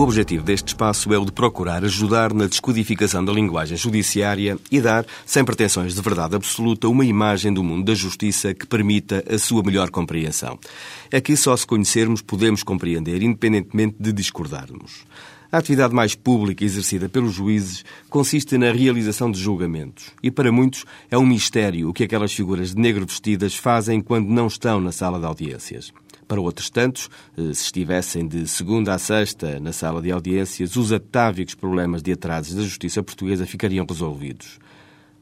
objetivo deste espaço é o de procurar ajudar na descodificação da linguagem judiciária e dar, sem pretensões de verdade absoluta, uma imagem do mundo da justiça que permita a sua melhor compreensão. É que só se conhecermos podemos compreender, independentemente de discordarmos. A atividade mais pública exercida pelos juízes consiste na realização de julgamentos. E para muitos é um mistério o que aquelas figuras de negro vestidas fazem quando não estão na sala de audiências. Para outros tantos, eh, se estivessem de segunda a sexta na sala de audiências, os atávicos problemas de atrasos da justiça portuguesa ficariam resolvidos.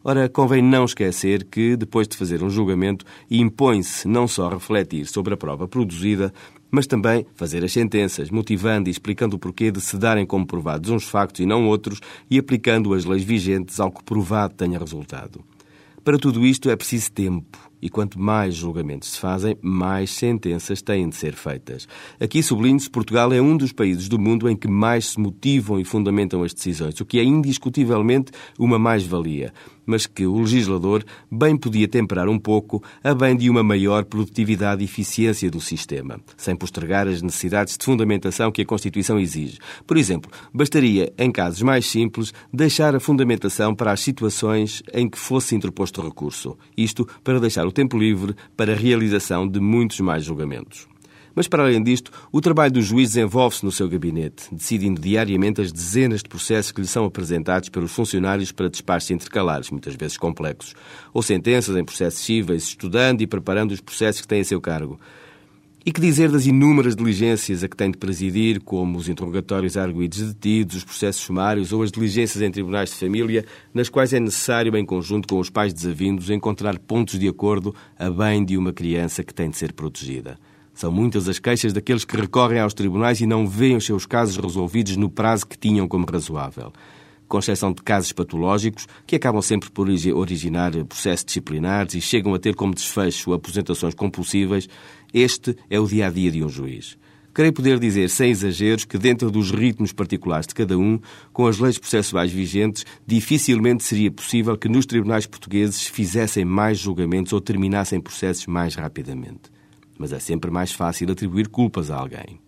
Ora, convém não esquecer que, depois de fazer um julgamento, impõe-se não só refletir sobre a prova produzida, mas também fazer as sentenças, motivando e explicando o porquê de se darem como provados uns factos e não outros e aplicando as leis vigentes ao que provado tenha resultado. Para tudo isto é preciso tempo, e quanto mais julgamentos se fazem, mais sentenças têm de ser feitas. Aqui sublinho-se Portugal é um dos países do mundo em que mais se motivam e fundamentam as decisões, o que é indiscutivelmente uma mais-valia, mas que o legislador bem podia temperar um pouco a bem de uma maior produtividade e eficiência do sistema, sem postergar as necessidades de fundamentação que a Constituição exige. Por exemplo, bastaria, em casos mais simples, deixar a fundamentação para as situações em que fosse interposto recurso. Isto para deixar o tempo livre para a realização de muitos mais julgamentos. Mas, para além disto, o trabalho do juiz desenvolve-se no seu gabinete, decidindo diariamente as dezenas de processos que lhe são apresentados pelos funcionários para despachos intercalares, muitas vezes complexos, ou sentenças em processos cíveis, estudando e preparando os processos que têm a seu cargo. E que dizer das inúmeras diligências a que tem de presidir, como os interrogatórios arguídos de detidos, os processos sumários ou as diligências em tribunais de família, nas quais é necessário, em conjunto com os pais desavindos, encontrar pontos de acordo a bem de uma criança que tem de ser protegida. São muitas as queixas daqueles que recorrem aos tribunais e não veem os seus casos resolvidos no prazo que tinham como razoável. Com exceção de casos patológicos, que acabam sempre por originar processos disciplinares e chegam a ter como desfecho aposentações compulsíveis, este é o dia a dia de um juiz. Creio poder dizer, sem exageros, que dentro dos ritmos particulares de cada um, com as leis processuais vigentes, dificilmente seria possível que nos tribunais portugueses fizessem mais julgamentos ou terminassem processos mais rapidamente. Mas é sempre mais fácil atribuir culpas a alguém.